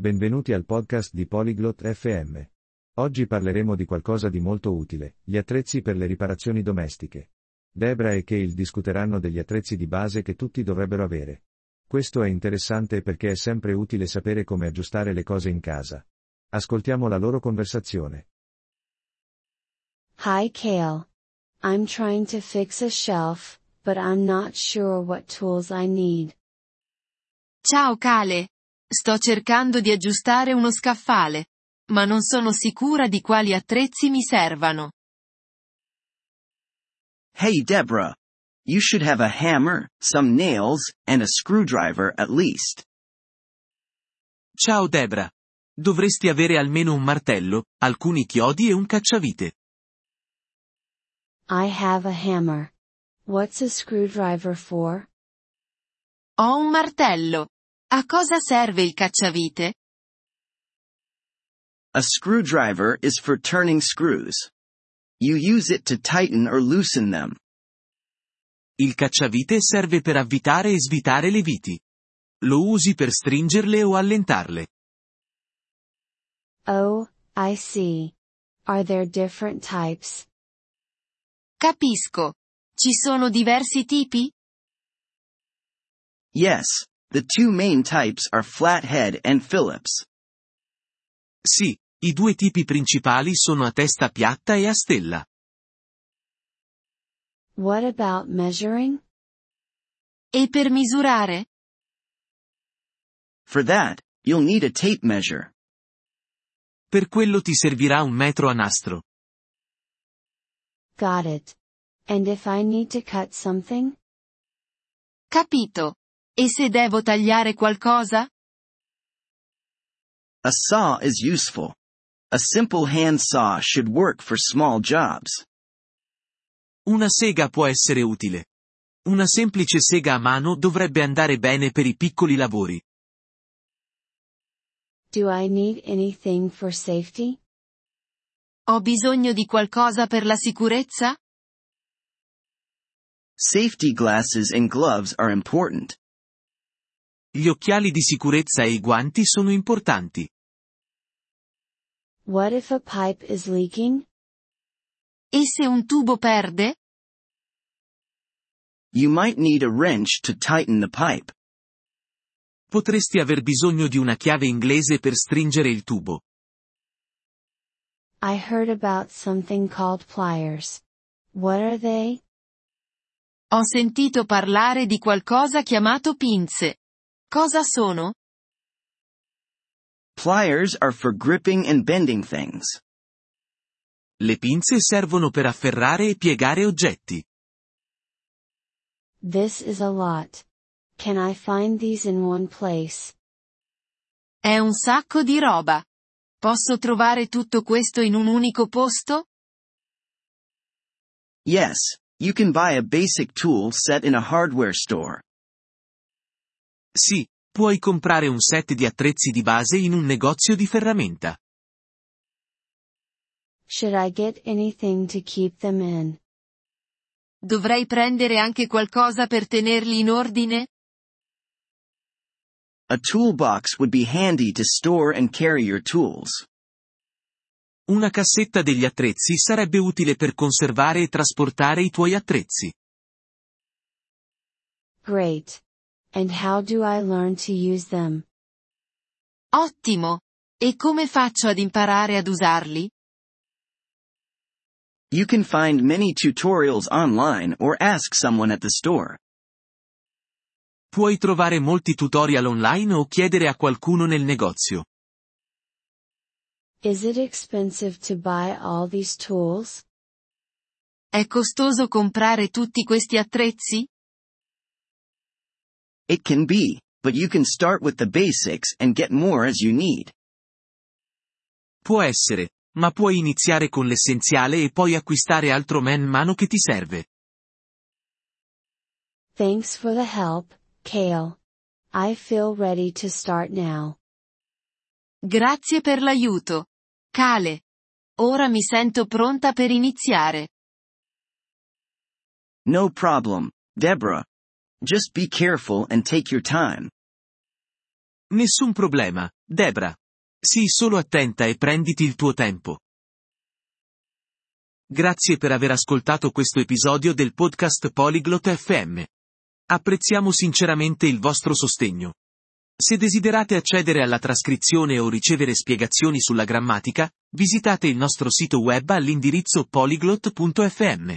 Benvenuti al podcast di Polyglot FM. Oggi parleremo di qualcosa di molto utile, gli attrezzi per le riparazioni domestiche. Debra e Cale discuteranno degli attrezzi di base che tutti dovrebbero avere. Questo è interessante perché è sempre utile sapere come aggiustare le cose in casa. Ascoltiamo la loro conversazione. Hi Kale. I'm trying to fix a shelf, but I'm not sure what tools I need. Ciao Cale. Sto cercando di aggiustare uno scaffale, ma non sono sicura di quali attrezzi mi servano. Hey Deborah. You should have a hammer, some nails, and a screwdriver at least. Ciao Debra. Dovresti avere almeno un martello, alcuni chiodi e un cacciavite. I have a hammer. What's a screwdriver for? Ho un martello. A cosa serve il cacciavite? A screwdriver is for turning screws. You use it to tighten or loosen them. Il cacciavite serve per avvitare e svitare le viti. Lo usi per stringerle o allentarle. Oh, I see. Are there different types? Capisco. Ci sono diversi tipi? Yes, the two main types are flathead and Phillips. Sì, i due tipi principali sono a testa piatta e a stella. What about measuring? E per misurare? For that, you'll need a tape measure. Per quello ti servirà un metro a nastro. Got it. And if I need to cut something? Capito. E se devo tagliare qualcosa? A saw is useful. A simple hand saw should work for small jobs. Una sega può essere utile. Una semplice sega a mano dovrebbe andare bene per i piccoli lavori. Do I need anything for safety? Ho bisogno di qualcosa per la sicurezza? Safety glasses and gloves are important. Gli occhiali di sicurezza e i guanti sono importanti. What if a pipe is leaking? E se un tubo perde? You might need a wrench to tighten the pipe. Potresti aver bisogno di una chiave inglese per stringere il tubo. I heard about something called pliers. What are they? Ho sentito parlare di qualcosa chiamato pinze. Cosa sono? Pliers are for gripping and bending things. Le pinze servono per afferrare e piegare oggetti. This is a lot. Can I find these in one place? È un sacco di roba. Posso trovare tutto questo in un unico posto? Yes, you can buy a basic tool set in a hardware store. Sì, puoi comprare un set di attrezzi di base in un negozio di ferramenta. Should I get anything to keep them in? Dovrei prendere anche qualcosa per tenerli in ordine? A toolbox would be handy to store and carry your tools. Una cassetta degli attrezzi sarebbe utile per conservare e trasportare i tuoi attrezzi. Great. And how do I learn to use them? Ottimo! E come faccio ad imparare ad usarli? You can find many tutorials online or ask someone at the store. Puoi trovare molti tutorial online o chiedere a qualcuno nel negozio. Is it expensive to buy all these tools? È costoso comprare tutti questi attrezzi? It can be, but you can start with the basics and get more as you need. Può essere, ma puoi iniziare con l'essenziale e poi acquistare altro man mano che ti serve. Thanks for the help, Kale. I feel ready to start now. Grazie per l'aiuto. Cale. Ora mi sento pronta per iniziare. No problem, Deborah. Just be careful and take your time. Nessun problema, Debra. Sii solo attenta e prenditi il tuo tempo. Grazie per aver ascoltato questo episodio del podcast Polyglot FM. Apprezziamo sinceramente il vostro sostegno. Se desiderate accedere alla trascrizione o ricevere spiegazioni sulla grammatica, visitate il nostro sito web all'indirizzo polyglot.fm.